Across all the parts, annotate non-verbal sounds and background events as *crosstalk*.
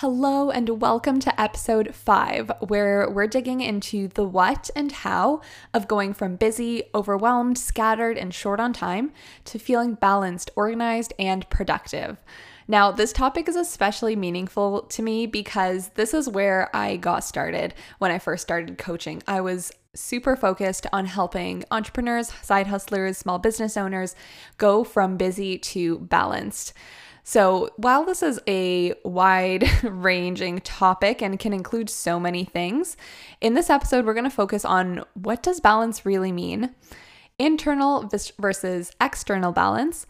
Hello, and welcome to episode five, where we're digging into the what and how of going from busy, overwhelmed, scattered, and short on time to feeling balanced, organized, and productive. Now, this topic is especially meaningful to me because this is where I got started when I first started coaching. I was super focused on helping entrepreneurs, side hustlers, small business owners go from busy to balanced. So, while this is a wide ranging topic and can include so many things, in this episode, we're going to focus on what does balance really mean, internal versus external balance,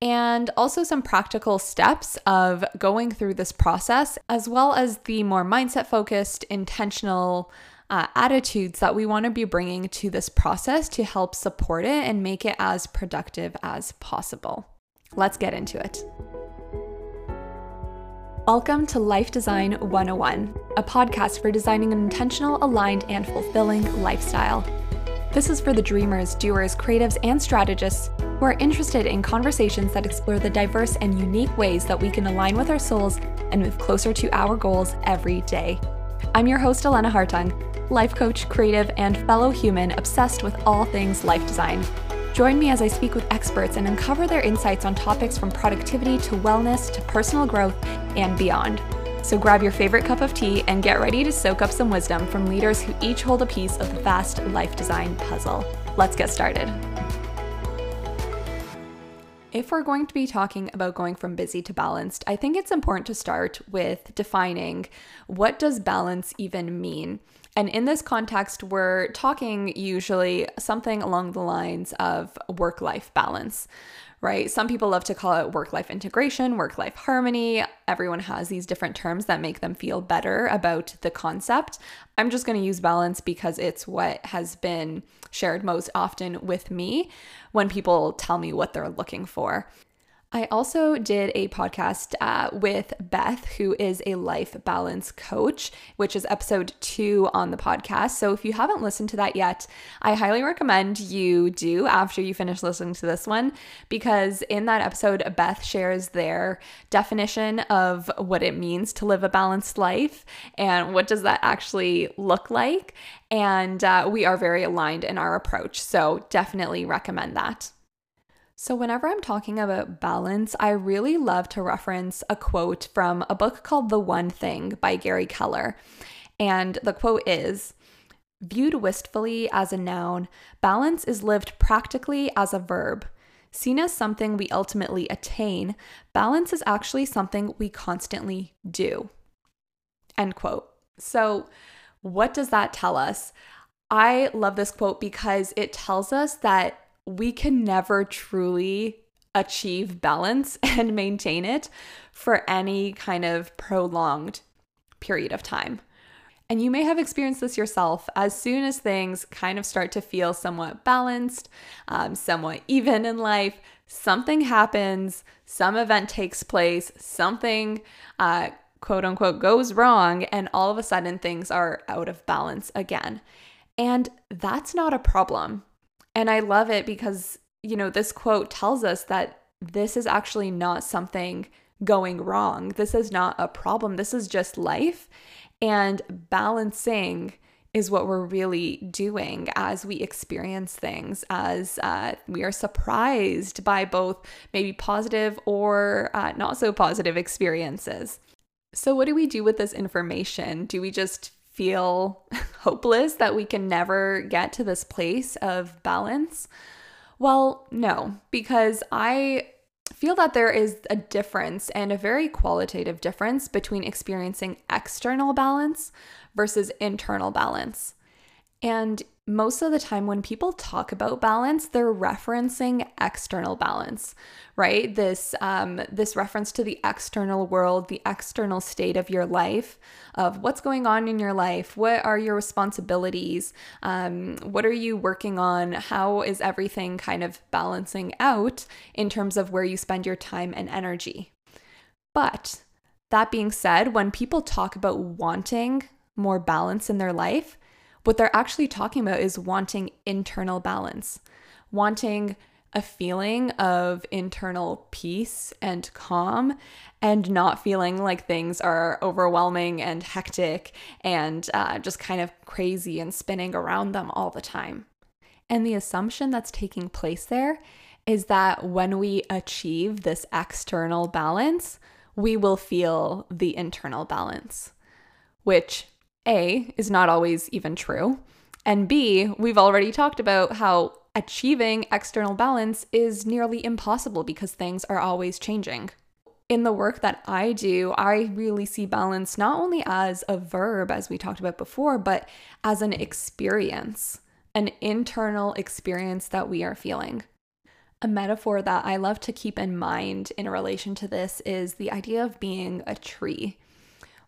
and also some practical steps of going through this process, as well as the more mindset focused, intentional uh, attitudes that we want to be bringing to this process to help support it and make it as productive as possible. Let's get into it. Welcome to Life Design 101, a podcast for designing an intentional, aligned, and fulfilling lifestyle. This is for the dreamers, doers, creatives, and strategists who are interested in conversations that explore the diverse and unique ways that we can align with our souls and move closer to our goals every day. I'm your host, Elena Hartung, life coach, creative, and fellow human obsessed with all things life design. Join me as I speak with experts and uncover their insights on topics from productivity to wellness to personal growth and beyond. So grab your favorite cup of tea and get ready to soak up some wisdom from leaders who each hold a piece of the vast life design puzzle. Let's get started. If we're going to be talking about going from busy to balanced, I think it's important to start with defining what does balance even mean? And in this context, we're talking usually something along the lines of work life balance, right? Some people love to call it work life integration, work life harmony. Everyone has these different terms that make them feel better about the concept. I'm just going to use balance because it's what has been shared most often with me when people tell me what they're looking for. I also did a podcast uh, with Beth, who is a life balance coach, which is episode two on the podcast. So if you haven't listened to that yet, I highly recommend you do after you finish listening to this one, because in that episode, Beth shares their definition of what it means to live a balanced life and what does that actually look like. And uh, we are very aligned in our approach. So definitely recommend that. So, whenever I'm talking about balance, I really love to reference a quote from a book called The One Thing by Gary Keller. And the quote is Viewed wistfully as a noun, balance is lived practically as a verb. Seen as something we ultimately attain, balance is actually something we constantly do. End quote. So, what does that tell us? I love this quote because it tells us that we can never truly achieve balance *laughs* and maintain it for any kind of prolonged period of time. And you may have experienced this yourself as soon as things kind of start to feel somewhat balanced, um, somewhat even in life, something happens, some event takes place, something uh, quote unquote goes wrong, and all of a sudden things are out of balance again. And that's not a problem. And I love it because, you know, this quote tells us that this is actually not something going wrong. This is not a problem. This is just life. And balancing is what we're really doing as we experience things, as uh, we are surprised by both maybe positive or uh, not so positive experiences. So, what do we do with this information? Do we just feel *laughs* hopeless that we can never get to this place of balance? Well, no, because I feel that there is a difference and a very qualitative difference between experiencing external balance versus internal balance. And most of the time when people talk about balance they're referencing external balance right? This um, this reference to the external world the external state of your life of what's going on in your life what are your responsibilities um, what are you working on how is everything kind of balancing out in terms of where you spend your time and energy. But that being said when people talk about wanting more balance in their life what they're actually talking about is wanting internal balance, wanting a feeling of internal peace and calm and not feeling like things are overwhelming and hectic and uh, just kind of crazy and spinning around them all the time. And the assumption that's taking place there is that when we achieve this external balance, we will feel the internal balance, which A is not always even true. And B, we've already talked about how achieving external balance is nearly impossible because things are always changing. In the work that I do, I really see balance not only as a verb, as we talked about before, but as an experience, an internal experience that we are feeling. A metaphor that I love to keep in mind in relation to this is the idea of being a tree,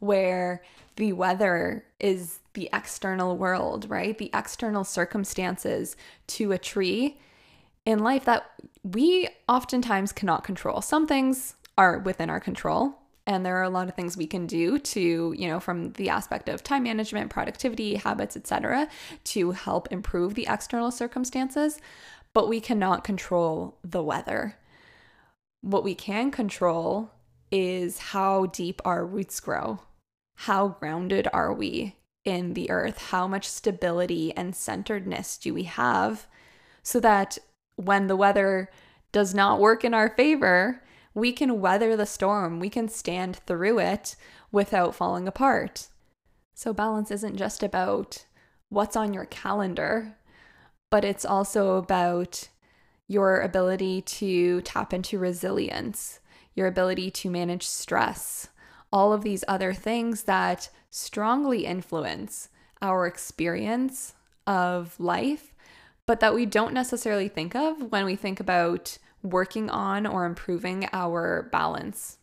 where the weather is the external world, right? The external circumstances to a tree in life that we oftentimes cannot control. Some things are within our control, and there are a lot of things we can do to, you know, from the aspect of time management, productivity, habits, etc., to help improve the external circumstances, but we cannot control the weather. What we can control is how deep our roots grow how grounded are we in the earth? How much stability and centeredness do we have so that when the weather does not work in our favor, we can weather the storm, we can stand through it without falling apart. So, balance isn't just about what's on your calendar, but it's also about your ability to tap into resilience, your ability to manage stress, all of these other things that strongly influence our experience of life, but that we don't necessarily think of when we think about working on or improving our balance.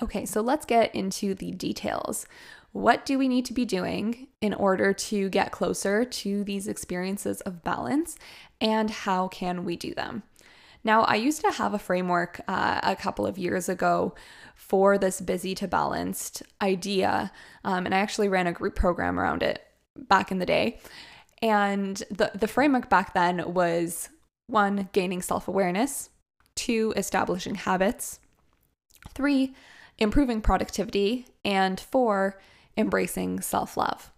Okay, so let's get into the details. What do we need to be doing in order to get closer to these experiences of balance, and how can we do them? Now, I used to have a framework uh, a couple of years ago for this busy to balanced idea, um, and I actually ran a group program around it back in the day. And the, the framework back then was one, gaining self awareness, two, establishing habits, three, improving productivity, and four, embracing self love.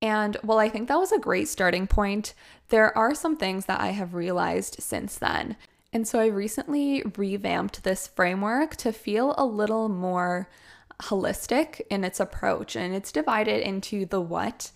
And while I think that was a great starting point, there are some things that I have realized since then. And so I recently revamped this framework to feel a little more holistic in its approach and it's divided into the what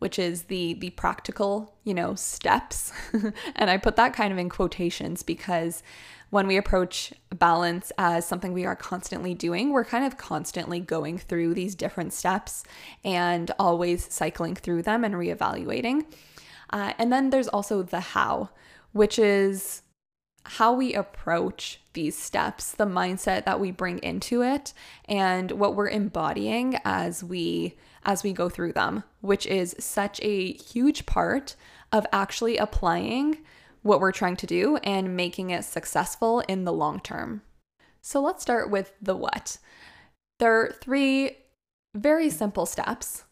which is the the practical, you know, steps. *laughs* and I put that kind of in quotations because when we approach balance as something we are constantly doing, we're kind of constantly going through these different steps and always cycling through them and reevaluating. Uh, and then there's also the how, which is how we approach these steps, the mindset that we bring into it and what we're embodying as we as we go through them, which is such a huge part of actually applying what we're trying to do and making it successful in the long term. So let's start with the what. There are three very simple steps,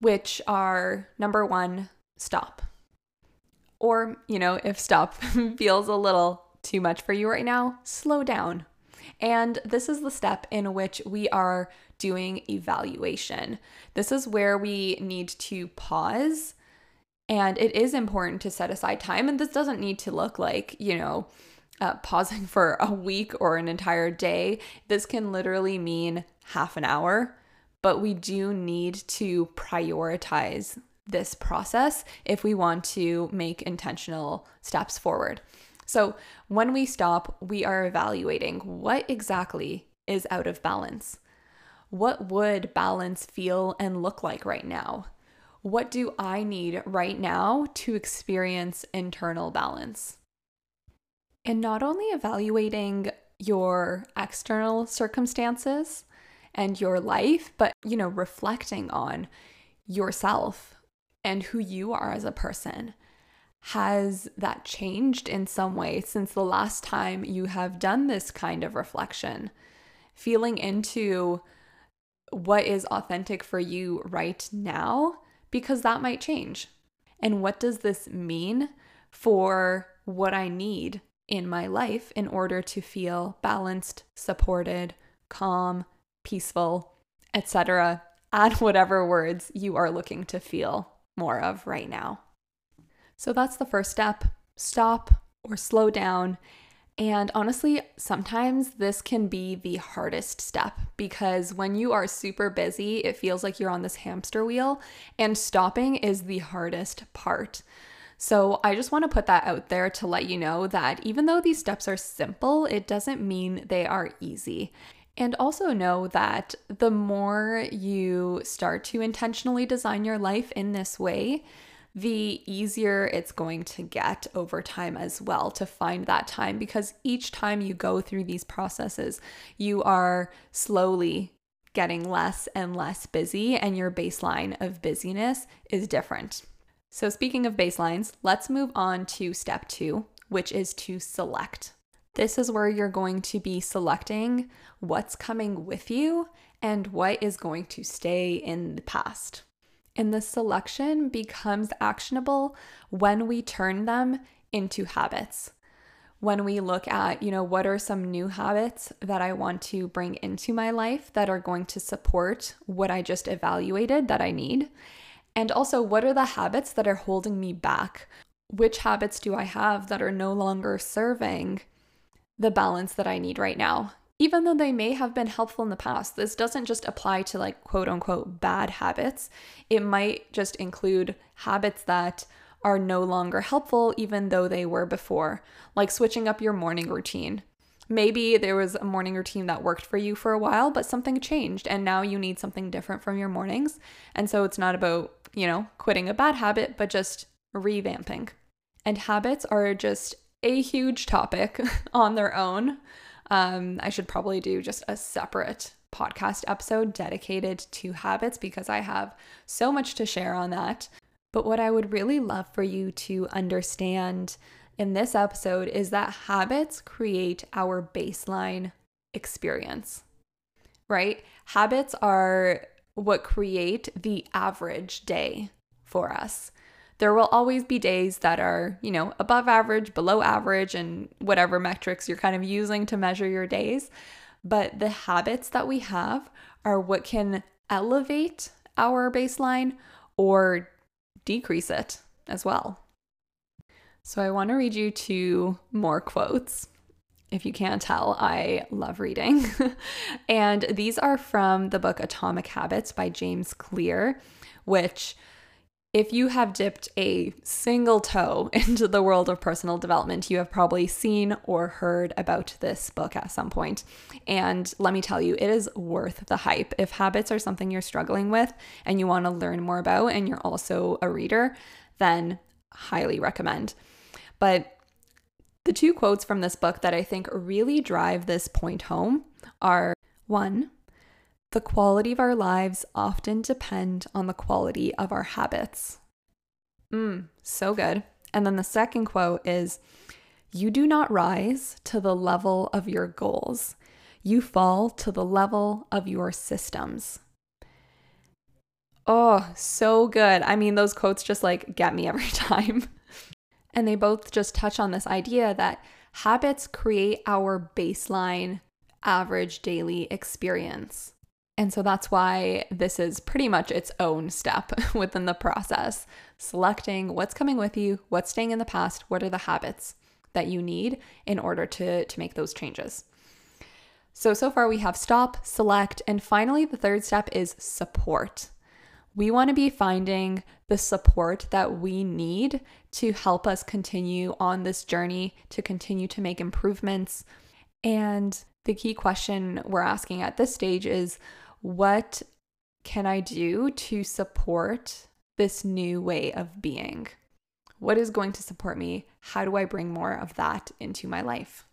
which are number one, stop. Or, you know, if stop *laughs* feels a little too much for you right now, slow down. And this is the step in which we are doing evaluation. This is where we need to pause. And it is important to set aside time. And this doesn't need to look like, you know, uh, pausing *laughs* for a week or an entire day. This can literally mean half an hour, but we do need to prioritize this process if we want to make intentional steps forward. So, when we stop, we are evaluating what exactly is out of balance. What would balance feel and look like right now? What do I need right now to experience internal balance? And not only evaluating your external circumstances and your life, but you know, reflecting on yourself and who you are as a person. Has that changed in some way since the last time you have done this kind of reflection? Feeling into what is authentic for you right now, because that might change. And what does this mean for what I need in my life in order to feel balanced, supported, calm, peaceful, etc. Add whatever words you are looking to feel more of right now. So that's the first step. Stop or slow down. And honestly, sometimes this can be the hardest step because when you are super busy, it feels like you're on this hamster wheel, and stopping is the hardest part. So, I just want to put that out there to let you know that even though these steps are simple, it doesn't mean they are easy. And also know that the more you start to intentionally design your life in this way, the easier it's going to get over time as well to find that time because each time you go through these processes, you are slowly getting less and less busy, and your baseline of busyness is different. So, speaking of baselines, let's move on to step two, which is to select. This is where you're going to be selecting what's coming with you and what is going to stay in the past. And the selection becomes actionable when we turn them into habits. When we look at, you know, what are some new habits that I want to bring into my life that are going to support what I just evaluated that I need? And also, what are the habits that are holding me back? Which habits do I have that are no longer serving the balance that I need right now. Even though they may have been helpful in the past, this doesn't just apply to like quote unquote bad habits. It might just include habits that are no longer helpful, even though they were before, like switching up your morning routine. Maybe there was a morning routine that worked for you for a while, but something changed and now you need something different from your mornings. And so it's not about, you know, quitting a bad habit, but just revamping. And habits are just a huge topic *laughs* on their own. Um, I should probably do just a separate podcast episode dedicated to habits because I have so much to share on that. But what I would really love for you to understand in this episode is that habits create our baseline experience, right? Habits are what create the average day for us. There will always be days that are, you know, above average, below average, and whatever metrics you're kind of using to measure your days. But the habits that we have are what can elevate our baseline or decrease it as well. So I want to read you two more quotes. If you can't tell, I love reading. *laughs* and these are from the book Atomic Habits by James Clear, which if you have dipped a single toe *laughs* into the world of personal development, you have probably seen or heard about this book at some point. And let me tell you, it is worth the hype. If habits are something you're struggling with and you want to learn more about, and you're also a reader, then highly recommend. But the two quotes from this book that I think really drive this point home are one, the quality of our lives often depend on the quality of our habits. Mmm, so good. And then the second quote is You do not rise to the level of your goals, you fall to the level of your systems. Oh, so good. I mean, those quotes just like get me every *laughs* time. and they both just touch on this idea that habits create our baseline average daily experience. And so that's why this is pretty much its own step *laughs* within the process. Selecting what's coming with you, what's staying in the past, what are the habits that you need in order to, to make those changes. So, so far we have stop, select, and finally the third step is support. We want to be finding the support that we need to help us continue on this journey, to continue to make improvements. And the key question we're asking at this stage is what can I do to support this new way of being? What is going to support me? How do I bring more of that into my life?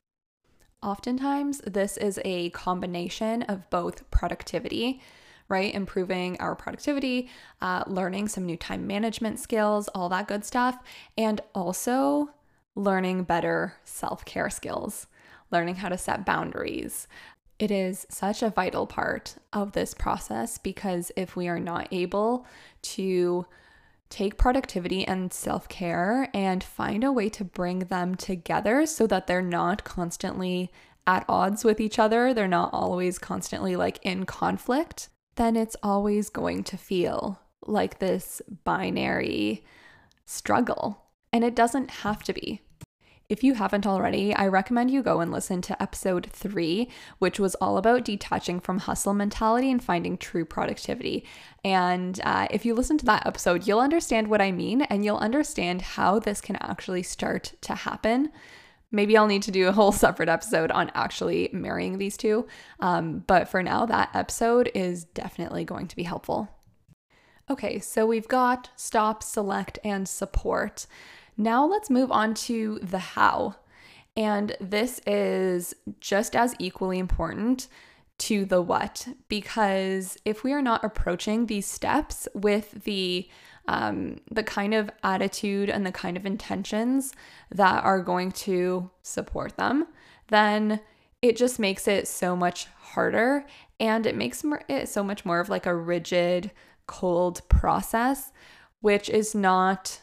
Oftentimes, this is a combination of both productivity, right? Improving our productivity, uh, learning some new time management skills, all that good stuff, and also learning better self care skills, learning how to set boundaries, it is such a vital part of this process because if we are not able to take productivity and self care and find a way to bring them together so that they're not constantly at odds with each other, they're not always constantly like in conflict, then it's always going to feel like this binary struggle. And it doesn't have to be. If you haven't already, I recommend you go and listen to episode three, which was all about detaching from hustle mentality and finding true productivity. And uh, if you listen to that episode, you'll understand what I mean and you'll understand how this can actually start to happen. Maybe I'll need to do a whole *laughs* separate episode on actually marrying these two. Um, but for now, that episode is definitely going to be helpful. Okay, so we've got stop, select, and support. Now let's move on to the how. And this is just as equally important to the what, because if we are not approaching these steps with the um, the kind of attitude and the kind of intentions that are going to support them, then it just makes it so much harder and it makes it so much more of like a rigid, cold process, which is not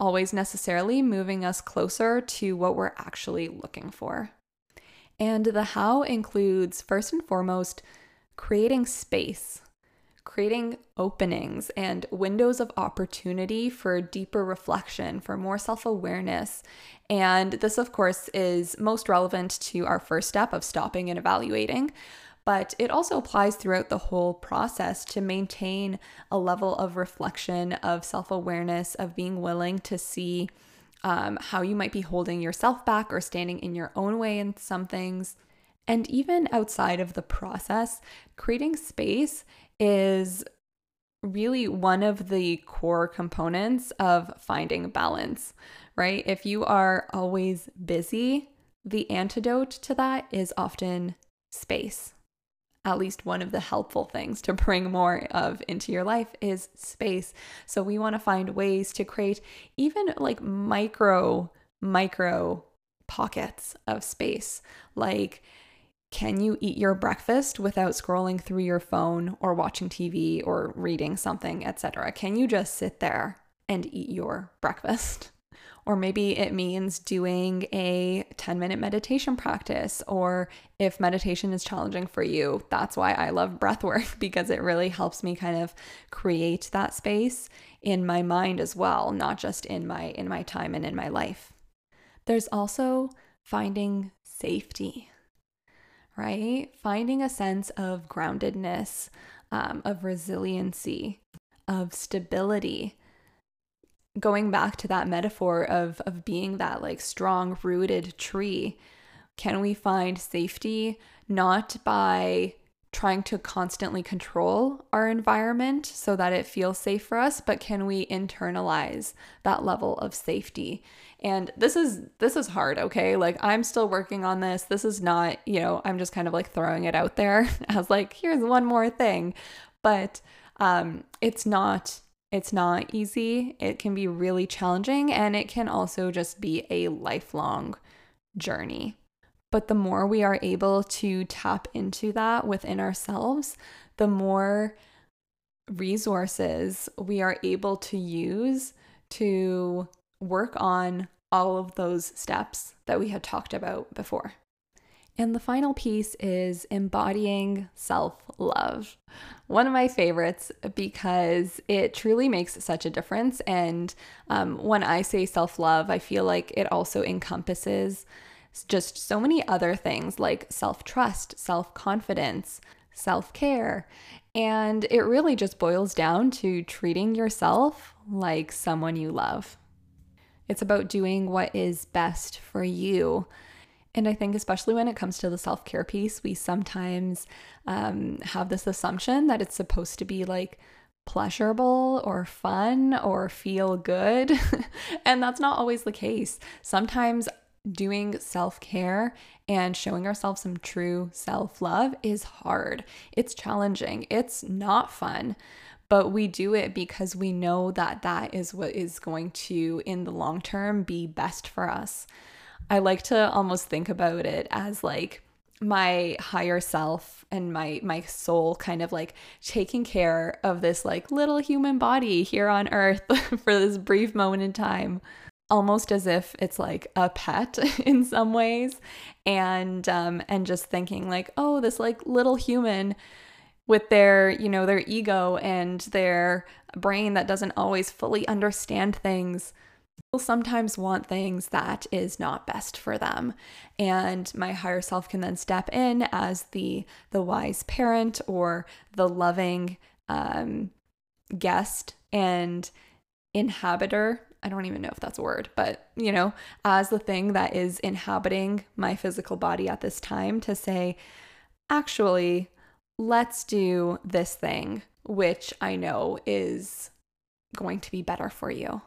always necessarily moving us closer to what we're actually looking for. And the how includes, first and foremost, creating space, creating openings and windows of opportunity for deeper reflection, for more self awareness. And this, of course, is most relevant to our first step of stopping and evaluating but it also applies throughout the whole process to maintain a level of reflection, of self awareness, of being willing to see um, how you might be holding yourself back or standing in your own way in some things. And even outside of the process, creating space is really one of the core components of finding balance, right? If you are always busy, the antidote to that is often space at least one of the helpful things to bring more of into your life is space. So we want to find ways to create even like micro, micro pockets of space. Like, can you eat your breakfast without scrolling through your phone or watching TV or reading something, etc.? Can you just sit there and eat your breakfast? Or maybe it means doing a 10 minute meditation practice. Or if meditation is challenging for you, that's why I love breath work *laughs* because it really helps me kind of create that space in my mind as well, not just in my in my time and in my life. There's also finding safety, right? Finding a sense of groundedness, um, of resiliency, of stability going back to that metaphor of of being that like strong rooted tree can we find safety not by trying to constantly control our environment so that it feels safe for us but can we internalize that level of safety? And this is this is hard okay? Like i'm still working on this. This is not you know i'm just kind of like throwing it out there *laughs* as like here's one more thing. But um it's not it's not easy. It can be really challenging and it can also just be a lifelong journey. But the more we are able to tap into that within ourselves, the more resources we are able to use to work on all of those steps that we had talked about before. And the final piece is embodying self love. One of my favorites because it truly makes such a difference. And um, when I say self love, I feel like it also encompasses just so many other things like self trust, self confidence, self care. And it really just boils down to treating yourself like someone you love. It's about doing what is best for you and I think, especially when it comes to the self care piece, we sometimes um, have this assumption that it's supposed to be like pleasurable or fun or feel good. *laughs* and that's not always the case. Sometimes doing self care and showing ourselves some true self love is hard. It's challenging. It's not fun. But we do it because we know that that is what is going to, in the long term, be best for us. I like to almost think about it as like my higher self and my my soul kind of like taking care of this like little human body here on earth *laughs* for this brief moment in time almost as if it's like a pet *laughs* in some ways. And um and just thinking like oh this like little human with their you know their ego and their brain that doesn't always fully understand things will sometimes want things that is not best for them and my higher self can then step in as the the wise parent or the loving um, guest and inhabiter I don't even know if that's a word, but you know, as the thing that is inhabiting my physical body at this time to say, actually, let's do this thing, which I know is going to be better for you.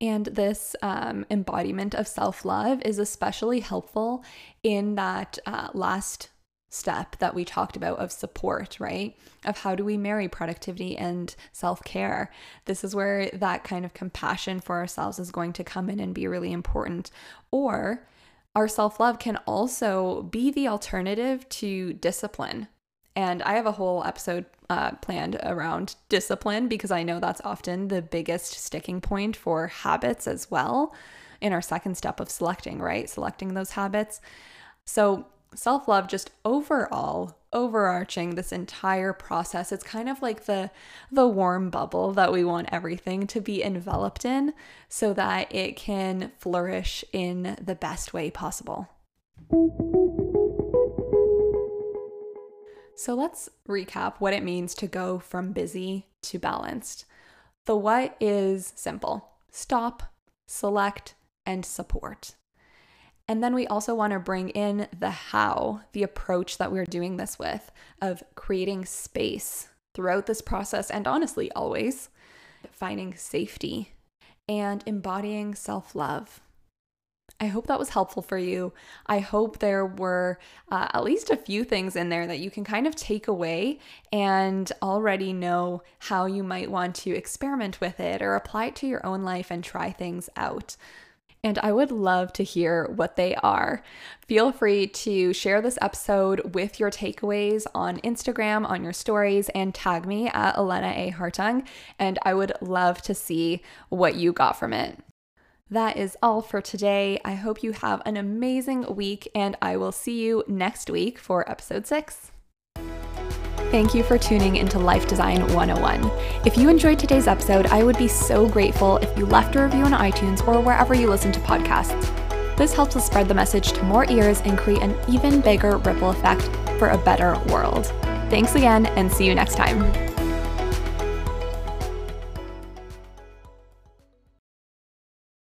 And this um, embodiment of self love is especially helpful in that uh, last step that we talked about of support, right? Of how do we marry productivity and self care? This is where that kind of compassion for ourselves is going to come in and be really important. Or our self love can also be the alternative to discipline. And I have a whole episode uh, planned around discipline because I know that's often the biggest sticking point for habits as well in our second step of selecting, right? Selecting those habits. So, self love, just overall, overarching this entire process, it's kind of like the, the warm bubble that we want everything to be enveloped in so that it can flourish in the best way possible. So let's recap what it means to go from busy to balanced. The what is simple stop, select, and support. And then we also want to bring in the how, the approach that we're doing this with, of creating space throughout this process and honestly, always finding safety and embodying self love. I hope that was helpful for you. I hope there were uh, at least a few things in there that you can kind of take away and already know how you might want to experiment with it or apply it to your own life and try things out. And I would love to hear what they are. Feel free to share this episode with your takeaways on Instagram, on your stories, and tag me at Elena A. Hartung. And I would love to see what you got from it. That is all for today. I hope you have an amazing week, and I will see you next week for episode six. Thank you for tuning into Life Design 101. If you enjoyed today's episode, I would be so grateful if you left a review on iTunes or wherever you listen to podcasts. This helps us spread the message to more ears and create an even bigger ripple effect for a better world. Thanks again, and see you next time.